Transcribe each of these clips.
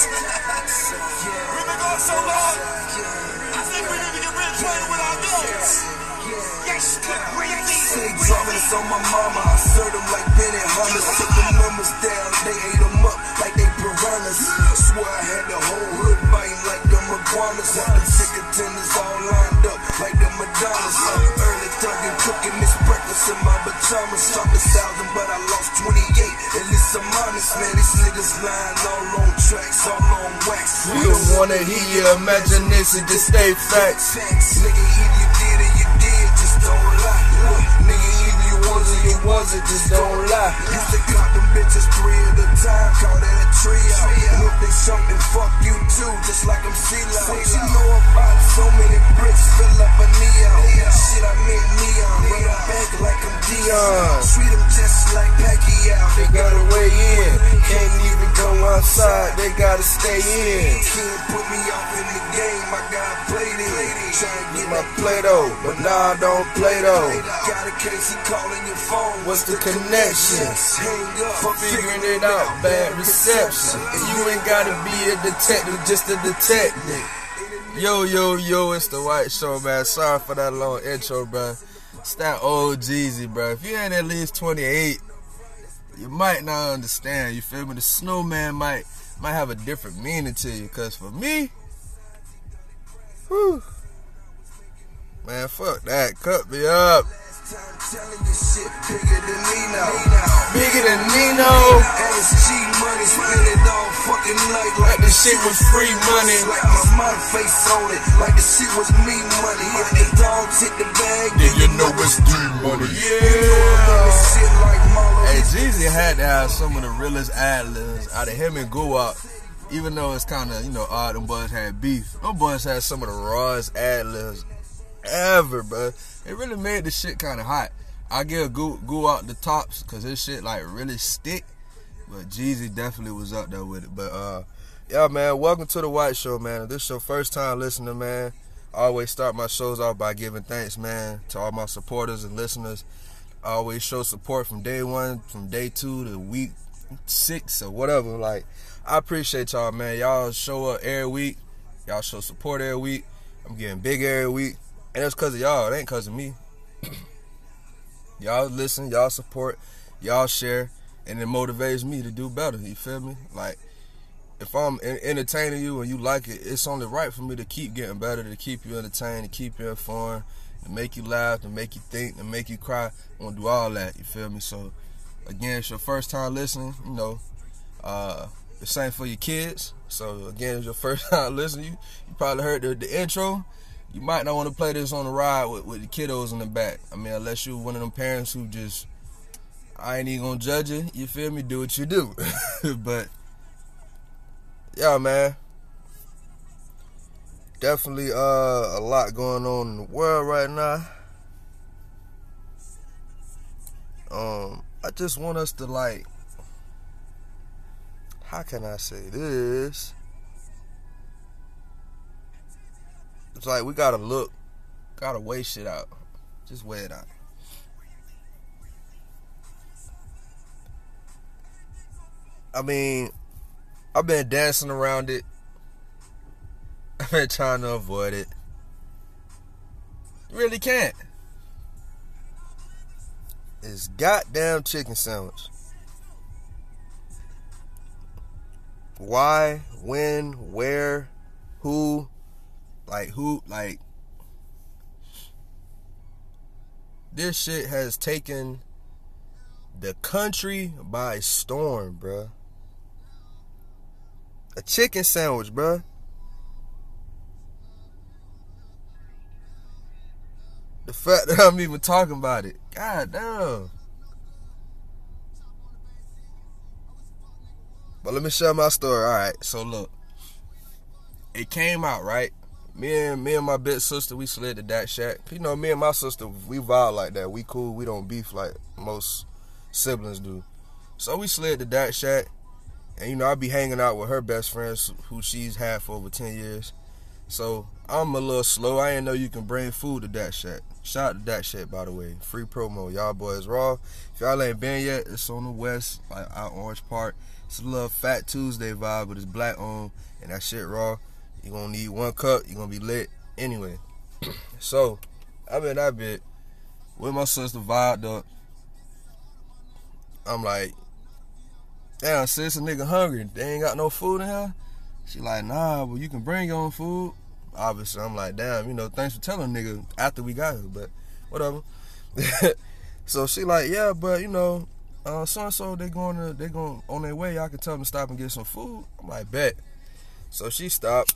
We've been going so long. I think we need to get rid playing with our guns. Yes, Say drumming, it's on my mama. I served them like Benny Hunters. Took the numbers down, they ate them up like they piranhas. Swear I had the whole hood biting like the iguanas. Had the chicken tenders all lined up like the Madonnas. Uh, early thugging, cooking this breakfast in my pajamas. Wanna hear your imagination, just stay facts. Nigga, or you wasn't, just don't lie. Used to cop them bitches three at a time, call that a trio. If they something, fuck you too, just like I'm CeeLo. What you know about so many bricks, fill up a Neo. Shit, I meant neon, run them back like I'm Dion. Treat them just like Pacquiao, they Gotta weigh in, can't even go outside, they gotta stay in. Can't put me off in the game, I gotta play it. Try to get My play though, but nah, I don't play though. Got a case, he calling your phone. What's the connection? For figuring it out, bad reception. You ain't gotta be a detective, just a detective. Yo, yo, yo, it's the White Show, man. Sorry for that long intro, bro. It's that old Jeezy, bro. If you ain't at least 28, you might not understand. You feel me? The snowman might might have a different meaning to you. Cause for me, whew, man, fuck that. Cut me up. Time telling you shit bigger than Nino. Bigger than Nino. SG money, spend it all fucking night Like the shit was free money. Like my mom face on it, like the shit was me money. If the dogs hit the bag, Then you know it's D money. yeah. Like. Hey, Jeezy had to have some of the realest ad libs out of him and Guwap. Even though it's kind of, you know, odd, them boys had beef. Them boys had some of the rawest ad libs ever, bro. It really made the shit kind of hot. I give Gu out the tops because this shit, like, really stick. But Jeezy definitely was up there with it. But, uh, yeah, man, welcome to the White Show, man. If this is your first time listening, man, I always start my shows off by giving thanks, man, to all my supporters and listeners. I always show support from day one, from day two to week six or whatever. Like, I appreciate y'all, man. Y'all show up every week. Y'all show support every week. I'm getting big every week. And that's because of y'all. It ain't because of me. y'all listen, y'all support, y'all share, and it motivates me to do better. You feel me? Like, if I'm entertaining you and you like it, it's only right for me to keep getting better, to keep you entertained, to keep you informed, to make you laugh, to make you think, to make you cry. I'm gonna do all that. You feel me? So, again, it's your first time listening. You know, uh, the same for your kids. So, again, it's your first time listening. You, you probably heard the, the intro. You might not want to play this on the ride with, with the kiddos in the back. I mean, unless you're one of them parents who just, I ain't even gonna judge you. You feel me? Do what you do. but yeah, man. Definitely uh a lot going on in the world right now. Um, I just want us to like how can I say this? It's like we gotta look, gotta weigh shit out. Just weigh it out. I mean, I've been dancing around it. I've been trying to avoid it. You really can't. It's goddamn chicken sandwich. Why, when, where, who, like who, like this shit has taken the country by storm, bruh. A chicken sandwich, bruh. The fact that I'm even talking about it. God damn. But let me share my story. Alright, so look. it came out right. Me and me and my big sister, we slid to that shack. You know, me and my sister, we vibe like that. We cool. We don't beef like most siblings do. So we slid to that shack, and you know, I be hanging out with her best friends, who she's had for over ten years. So I'm a little slow. I didn't know you can bring food to that shack. Shout out to that shit, by the way. Free promo. Y'all boys raw. If y'all ain't been yet, it's on the west, like out Orange Park. It's a little Fat Tuesday vibe, but it's black on, and that shit raw. You gonna need one cup. You're gonna be lit anyway. so, I been that bit with my sister vibed up. I'm like, damn, sis, a nigga hungry. They ain't got no food in here. She like, nah, but you can bring your own food obviously I'm like, damn, you know, thanks for telling nigga after we got here, but whatever. so she like, yeah, but you know, uh, so and so they going to they going on their way. Y'all can tell them to stop and get some food. I'm like, bet. So she stopped.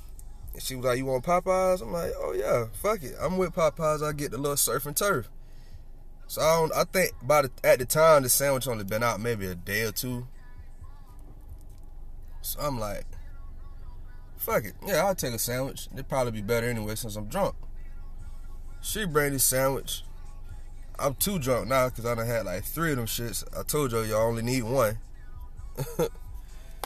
And she was like, you want Popeyes? I'm like, oh yeah, fuck it. I'm with Popeyes. I get the little surf and turf. So I don't. I think by the, at the time the sandwich only been out maybe a day or two. So I'm like, fuck it. Yeah, I'll take a sandwich. It'd probably be better anyway since I'm drunk. She bring this sandwich. I'm too drunk now because I done had like three of them shits. I told y'all y'all only need one.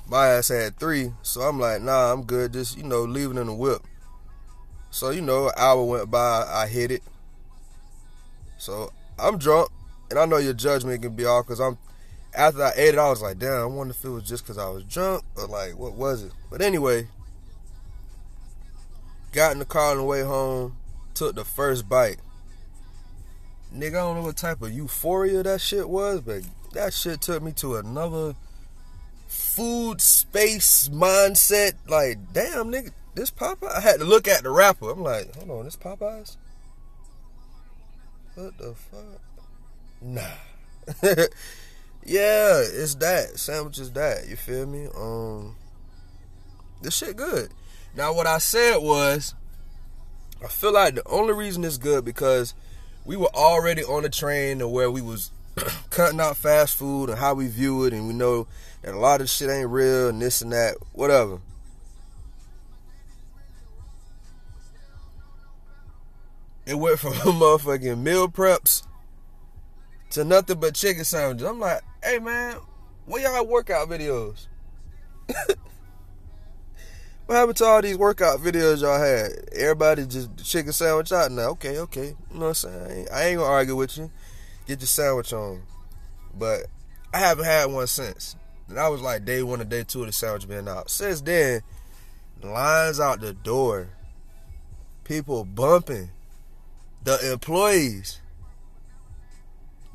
My ass had three, so I'm like, nah, I'm good. Just you know, leave it in the whip. So you know, an hour went by. I hit it. So I'm drunk, and I know your judgment can be off because I'm. After I ate it, I was like, damn, I wonder if it was just because I was drunk or like what was it. But anyway, Got in the car on the way home, took the first bite. Nigga, I don't know what type of euphoria that shit was, but that shit took me to another food space mindset. Like, damn, nigga, this Popeye. I had to look at the rapper. I'm like, hold on, this Popeyes? What the fuck? Nah. yeah, it's that. Sandwich is that. You feel me? Um, this shit good. Now, what I said was, I feel like the only reason it's good because we were already on the train to where we was cutting out fast food and how we view it, and we know that a lot of shit ain't real and this and that, whatever. It went from motherfucking meal preps to nothing but chicken sandwiches. I'm like, hey man, where y'all workout videos? What happened to all these workout videos y'all had? Everybody just chicken sandwich out now. Okay, okay. You know what I'm saying? I ain't, I ain't gonna argue with you. Get your sandwich on. But I haven't had one since. And I was like day one or day two of the sandwich being out. Since then, lines out the door. People bumping. The employees.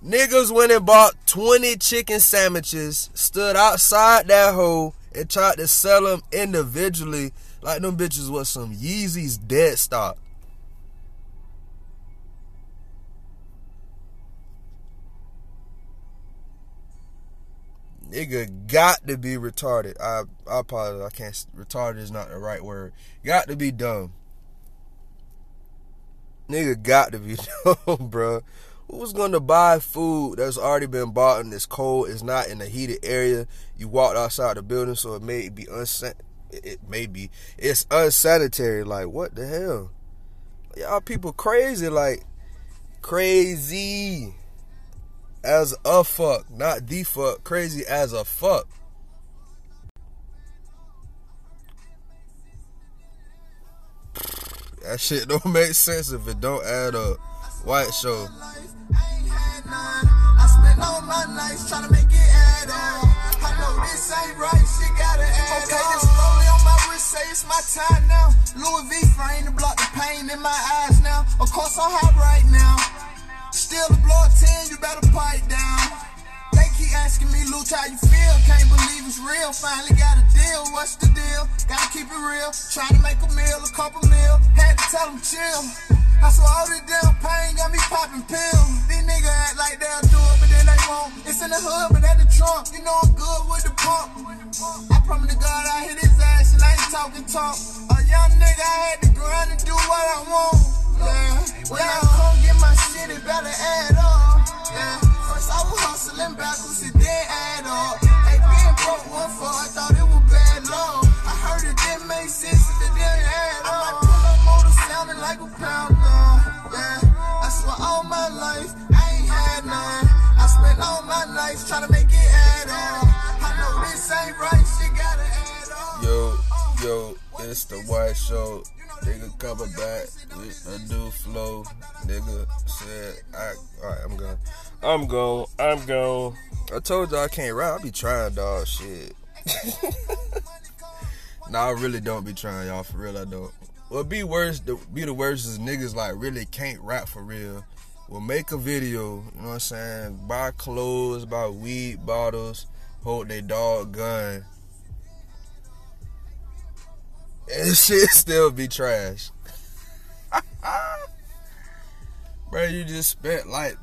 Niggas went and bought 20 chicken sandwiches, stood outside that hole, and tried to sell them individually like them bitches was some Yeezys dead stock. Nigga got to be retarded. I I apologize. I can't. Retarded is not the right word. Got to be dumb. Nigga got to be dumb, bro. Who's gonna buy food that's already been bought and it's cold? It's not in a heated area. You walked outside the building, so it may be unsan. It may be. It's unsanitary. Like what the hell? Y'all people crazy. Like crazy as a fuck, not the fuck. Crazy as a fuck. That shit don't make sense if it don't add up. White show. Say it's my time now. Louis V frame to block the pain in my eyes now. Of course I'm hot right now. Still a blow 10, you better pipe down. They keep asking me, Luch, how you feel? Can't believe it's real. Finally got a deal. What's the deal? Gotta keep it real. Trying to make a meal, a couple meal. Had to tell them chill. I swallowed the damn pain, got me popping pills. These niggas act like they'll do it, but then they won't. It's in the hood, but at the trunk. You know I'm good with the pump. I promise to God I hit his ass and I ain't talking talk. A young nigga, I had to grind and do what I want. Yeah, White Show. Nigga coming back with a new flow. Nigga said, I, alright, I'm gone. I'm gone. I'm gone. I told y'all I can't rap. I be trying, dog. Shit. nah, I really don't be trying, y'all. For real, I don't. What be worse, the, be the worst is niggas like really can't rap for real. Will make a video, you know what I'm saying? Buy clothes, buy weed bottles, hold their dog gun. And shit still be trash. Bro, you just spent like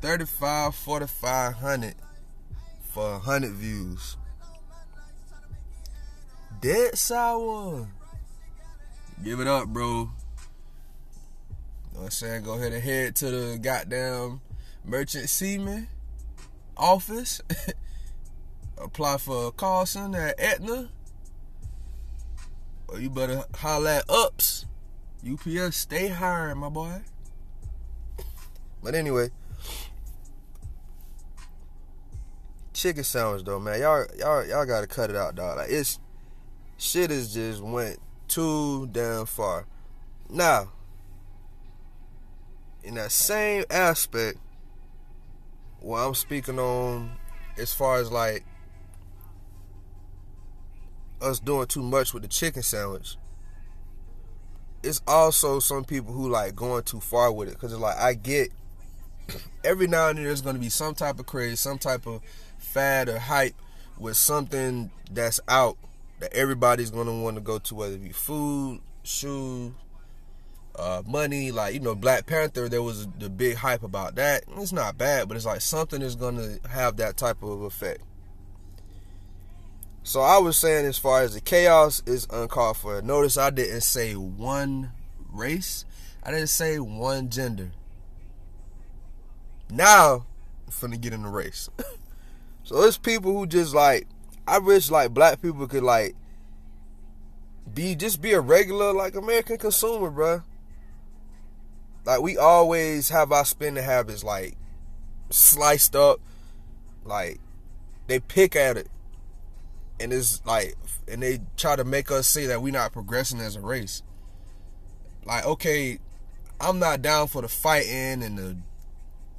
35, 4500 for 100 views. Dead sour. Give it up, bro. You know what I'm saying? Go ahead and head to the goddamn merchant seaman office. Apply for a call center at Aetna. Or you better holler at UPS. UPS stay hiring, my boy. But anyway. Chicken sandwich though, man. Y'all y'all y'all gotta cut it out, dog. Like it's shit is just went too damn far. Now, in that same aspect, what I'm speaking on, as far as like us doing too much with the chicken sandwich, it's also some people who like going too far with it. Cause it's like I get every now and then there's gonna be some type of craze, some type of fad or hype with something that's out that everybody's gonna want to go to, whether it be food, shoes, uh, money. Like you know, Black Panther, there was the big hype about that. It's not bad, but it's like something is gonna have that type of effect. So I was saying, as far as the chaos is uncalled for. Notice I didn't say one race. I didn't say one gender. Now, I'm finna get in the race. so it's people who just like I wish like black people could like be just be a regular like American consumer, bro. Like we always have our spending habits like sliced up, like they pick at it, and it's like, and they try to make us say that we're not progressing as a race. Like, okay, I'm not down for the fighting and the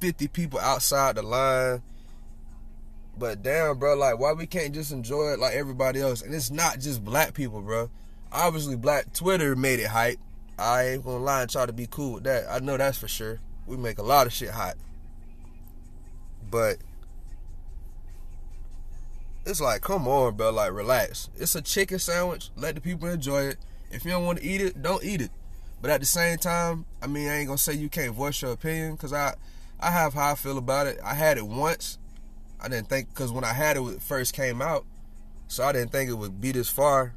50 people outside the line but damn, bro, like why we can't just enjoy it like everybody else? And it's not just black people, bro. Obviously, black Twitter made it hype. I ain't gonna lie and try to be cool with that. I know that's for sure. We make a lot of shit hot. But it's like, come on, bro. Like, relax. It's a chicken sandwich. Let the people enjoy it. If you don't want to eat it, don't eat it. But at the same time, I mean, I ain't gonna say you can't voice your opinion because I, I have how I feel about it. I had it once I didn't think because when I had it, it first came out, so I didn't think it would be this far.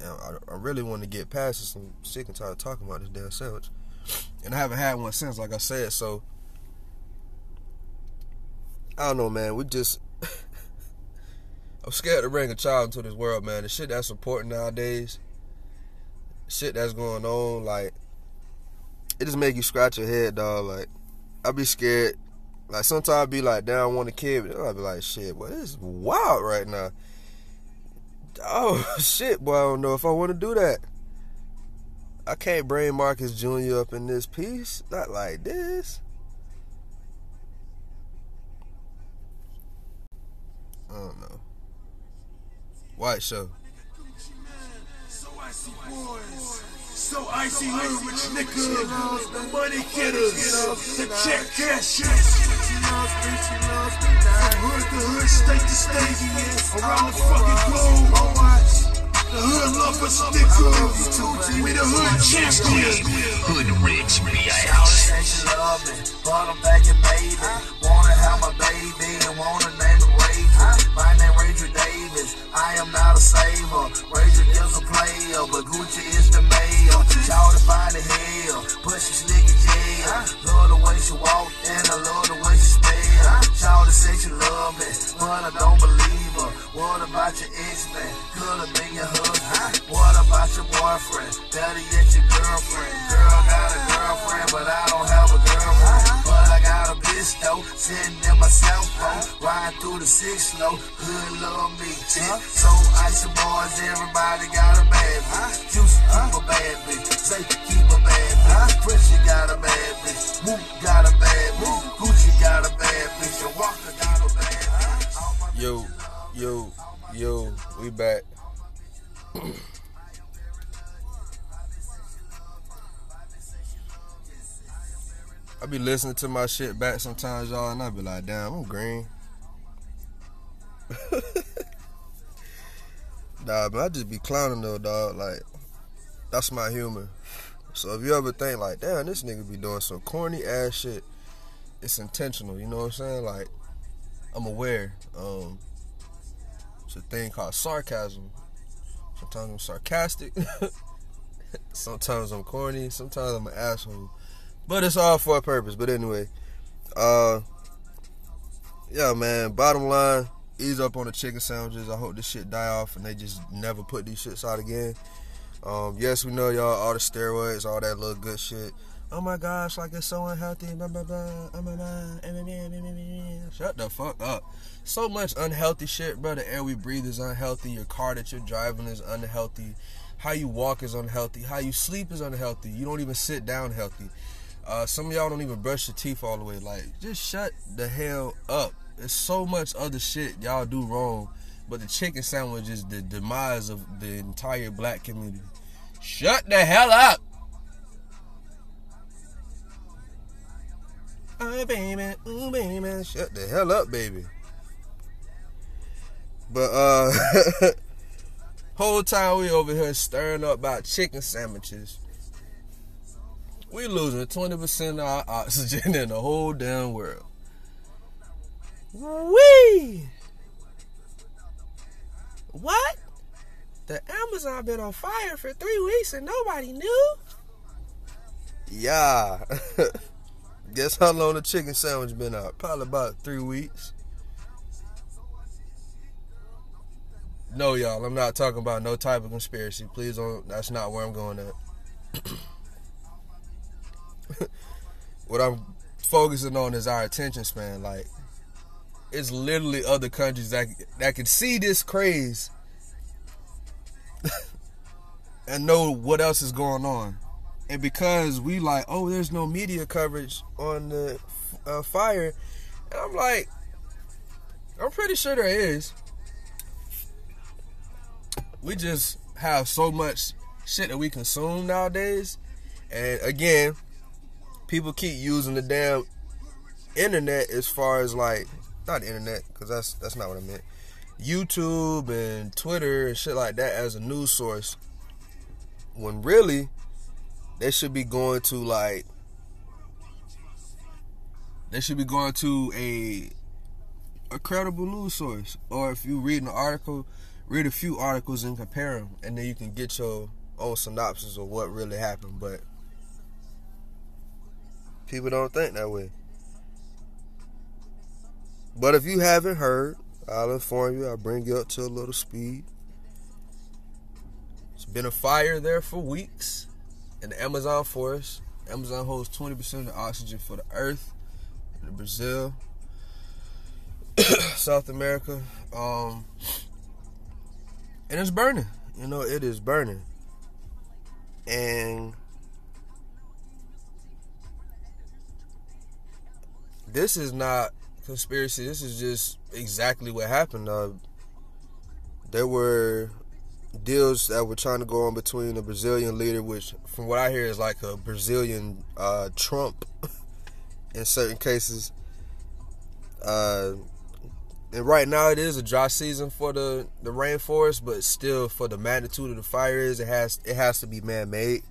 And I, I really want to get past this. I'm sick and tired of talking about this damn sandwich, and I haven't had one since, like I said. So I don't know, man. We just I'm scared to bring a child into this world, man. The shit that's important nowadays, shit that's going on, like it just make you scratch your head, dog. Like I be scared like sometimes I be like, damn, I want a kid. But I be like, shit, boy, this is wild right now. Oh shit, boy, I don't know if I want to do that. I can't bring Marcus Jr. up in this piece. Not like this. I don't know. White show. So icy hood rich niggas, the money getters, the check cashers. From hood to hood, state to state, around the fucking globe. The hood love us niggas. We the hood champions. Hood rich, bitch. love me, but I'm back and made it. Wanna have my baby and wanna name it Raven. My name Ranger I am not a saver. Ranger is a player, but Gucci is the mayor. To find the hell, push your slick in jail. Love the way she walk and I love the way she spell. To say she love me, but I don't believe her. What about your ex-man? Could have been your husband. What about your boyfriend? Better yet, your the. Hood love me, chick. So icy boys, everybody got a bad bitch. Juice keep a bad bitch. Say keep a bad bitch. Fresh got a bad bitch. Mook got a bad bitch. Gucci got a bad bitch. And Walker got a bad bitch. Yo, yo, yo, we back. I be listening to my shit back sometimes, y'all, and I be like, damn, I'm green. Nah, but I just be clowning though, dog. Like, that's my humor. So if you ever think like, damn, this nigga be doing some corny ass shit, it's intentional. You know what I'm saying? Like, I'm aware. Um, it's a thing called sarcasm. Sometimes I'm sarcastic. sometimes I'm corny. Sometimes I'm an asshole. But it's all for a purpose. But anyway, uh, yeah, man. Bottom line, ease up on the chicken sandwiches. I hope this shit die off and they just never put these shits out again. Um, yes, we know y'all all the steroids, all that little good shit. Oh my gosh, like it's so unhealthy. Blah, blah, blah. Oh my God. Shut the fuck up. So much unhealthy shit, bro. The air we breathe is unhealthy. Your car that you're driving is unhealthy. How you walk is unhealthy. How you sleep is unhealthy. You don't even sit down healthy. Uh, some of y'all don't even brush your teeth all the way. Like, just shut the hell up. There's so much other shit y'all do wrong, but the chicken sandwich is the demise of the entire black community. Shut the hell up. Oh, baby, ooh, baby. Shut the hell up, baby. But, uh, whole time we over here stirring up about chicken sandwiches. We losing 20% of our oxygen in the whole damn world. Wee! What? The Amazon been on fire for three weeks and nobody knew? Yeah. Guess how long the chicken sandwich been out? Probably about three weeks. No, y'all, I'm not talking about no type of conspiracy. Please don't. That's not where I'm going at. what I'm focusing on is our attention span. Like, it's literally other countries that that can see this craze and know what else is going on. And because we like, oh, there's no media coverage on the uh, fire, and I'm like, I'm pretty sure there is. We just have so much shit that we consume nowadays, and again, people keep using the damn internet as far as like not the internet because that's that's not what I meant. YouTube and Twitter and shit like that as a news source. When really they should be going to like they should be going to a a credible news source. Or if you read an article, read a few articles and compare them, and then you can get your own synopsis of what really happened. But people don't think that way. But if you haven't heard, I'll inform you. I'll bring you up to a little speed. It's been a fire there for weeks in the Amazon forest. Amazon holds 20% of the oxygen for the earth in Brazil, South America. Um, and it's burning. You know, it is burning. And this is not conspiracy. This is just exactly what happened. Uh, there were deals that were trying to go on between the Brazilian leader, which, from what I hear, is like a Brazilian uh, Trump in certain cases. Uh, and right now it is a dry season for the, the rainforest, but still, for the magnitude of the fires, it has it has to be man made.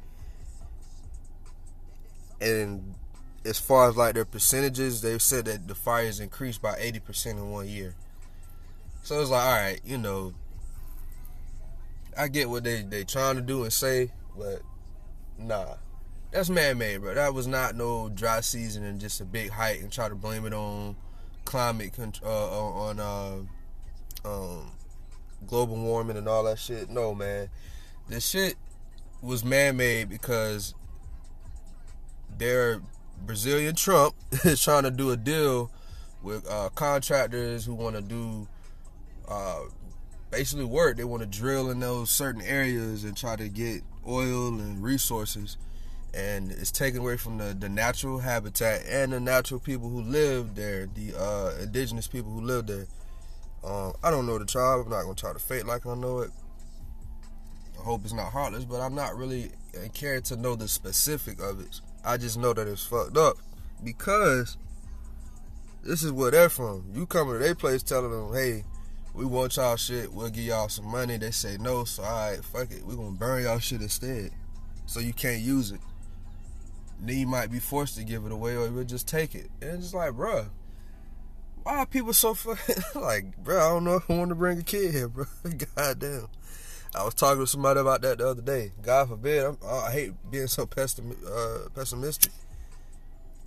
And as far as like their percentages, they've said that the fires increased by 80% in one year. So it's like, all right, you know, I get what they they trying to do and say, but nah, that's man made, bro. That was not no dry season and just a big hike and try to blame it on climate uh, on uh, um, global warming and all that shit. No, man, this shit was man made because they're Brazilian Trump is trying to do a deal with uh, contractors who want to do uh, basically work. They want to drill in those certain areas and try to get oil and resources. And it's taken away from the, the natural habitat and the natural people who live there, the uh, indigenous people who live there. Um, I don't know the tribe. I'm not gonna try to fake like I know it. I hope it's not heartless, but I'm not really caring to know the specific of it. I just know that it's fucked up because this is where they're from. You coming to their place telling them, hey, we want y'all shit, we'll give y'all some money. They say no, so alright, fuck it, we're gonna burn y'all shit instead. So you can't use it. Then you might be forced to give it away or you'll just take it. And it's just like, bruh, why are people so fucking like, bruh, I don't know if I want to bring a kid here, bro. God damn. I was talking to somebody about that the other day. God forbid, I'm, i hate being so pessim, uh, pessimistic.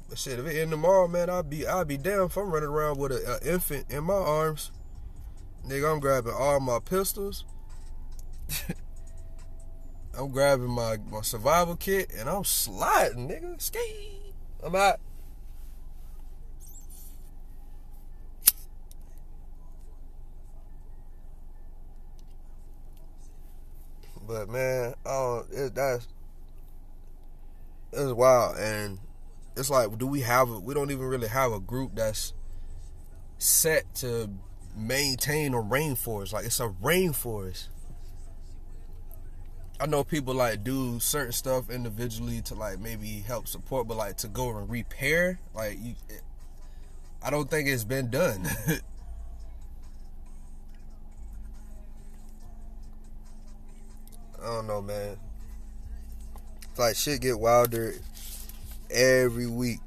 But shit, if it end tomorrow, man, I'll be I'll be damn if I'm running around with an infant in my arms. Nigga, I'm grabbing all my pistols. I'm grabbing my, my survival kit and I'm sliding, nigga. Ski. I'm out. But man, oh, it, that's it's wild, and it's like, do we have? A, we don't even really have a group that's set to maintain a rainforest. Like it's a rainforest. I know people like do certain stuff individually to like maybe help support, but like to go and repair, like you, I don't think it's been done. I don't know, man. It's like shit get wilder every week.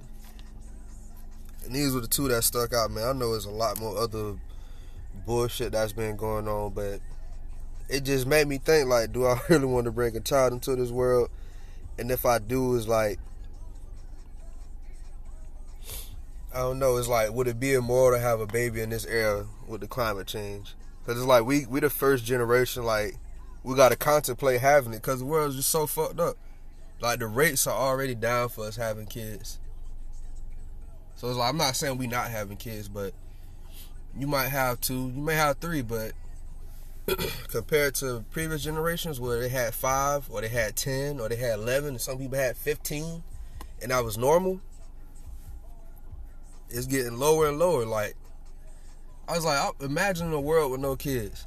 And these were the two that stuck out, man. I know there's a lot more other bullshit that's been going on, but it just made me think like, do I really want to bring a child into this world? And if I do, is like, I don't know. It's like, would it be immoral to have a baby in this era with the climate change? Because it's like we we the first generation like we got to contemplate having it because the world's just so fucked up. Like the rates are already down for us having kids. So it's like I'm not saying we not having kids, but you might have two, you may have three, but compared to previous generations where they had five or they had ten or they had eleven and some people had fifteen and that was normal, it's getting lower and lower. Like I was like, imagine a world with no kids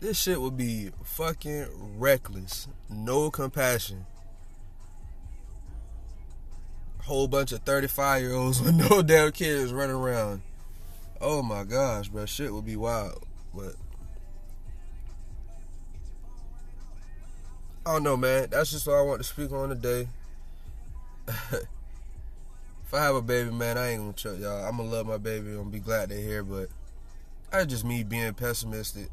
this shit would be fucking reckless. No compassion. Whole bunch of 35 year olds with no damn kids running around. Oh my gosh, bro. Shit would be wild. But I don't know, man. That's just what I want to speak on today. if I have a baby, man, I ain't gonna choke y'all. I'm gonna love my baby. I'm gonna be glad they're here, but that's just me being pessimistic.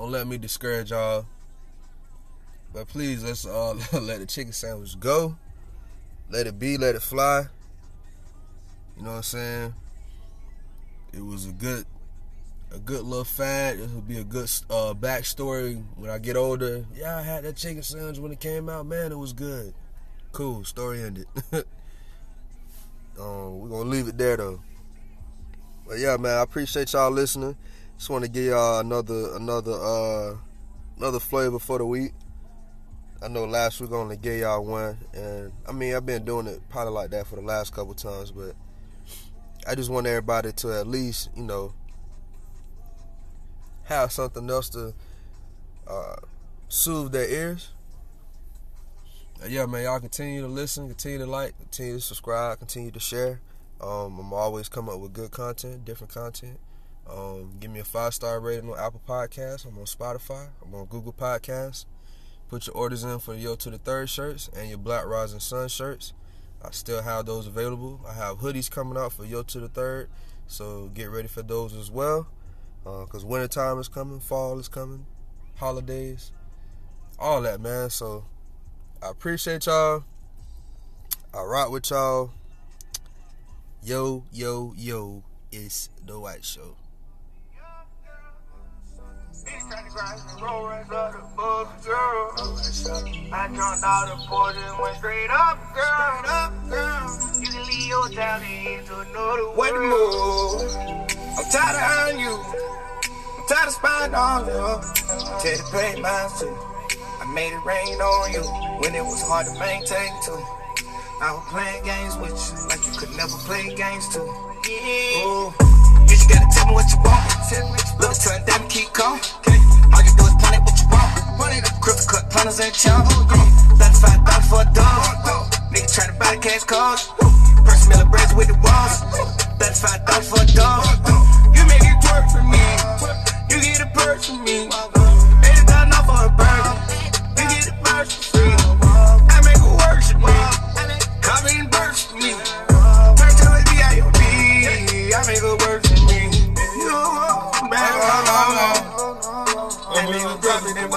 Don't let me discourage y'all. But please, let's uh, let the chicken sandwich go. Let it be, let it fly. You know what I'm saying? It was a good, a good little fact. This will be a good uh, backstory when I get older. Yeah, I had that chicken sandwich when it came out. Man, it was good. Cool. Story ended. um, we're gonna leave it there though. But yeah, man, I appreciate y'all listening. Just want to give y'all another another uh another flavor for the week. I know last week I only gave y'all one, and I mean I've been doing it probably like that for the last couple times, but I just want everybody to at least you know have something else to uh, soothe their ears. yeah, man, y'all continue to listen, continue to like, continue to subscribe, continue to share. Um, I'm always coming up with good content, different content. Um, give me a five star rating on Apple Podcasts. I'm on Spotify. I'm on Google Podcasts. Put your orders in for Yo to the Third shirts and your Black Rising Sun shirts. I still have those available. I have hoodies coming out for Yo to the Third, so get ready for those as well. Because uh, wintertime is coming, fall is coming, holidays, all that, man. So I appreciate y'all. I rock with y'all. Yo, yo, yo, it's The White Show. I jumped out the porch and went straight up, girl. You can leave your to another What the world. move? I'm tired of eyeing you. I'm tired of spying on you. The pay my too. I made it rain on you when it was hard to maintain too. I was playing games with you like you could never play games too. Ooh. You gotta tell me what you want. Look, turn down, keep calm. All you do is point at what you want. Crystal cut planners and chump. Thirty-five dollars for a dog. Nigga tryna buy the cash cars. Person Miller braids with the walls. Thirty-five dollars for a dog. You make it twerk for me. You get a purse from me. Eighty thousand off for a burger. You get a purse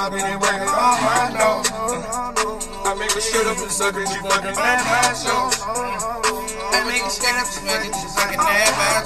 poppin' and working all I know. I make a shit up and suckers, you fucking mad my show. I make a shit up and suckers, you fucking mad my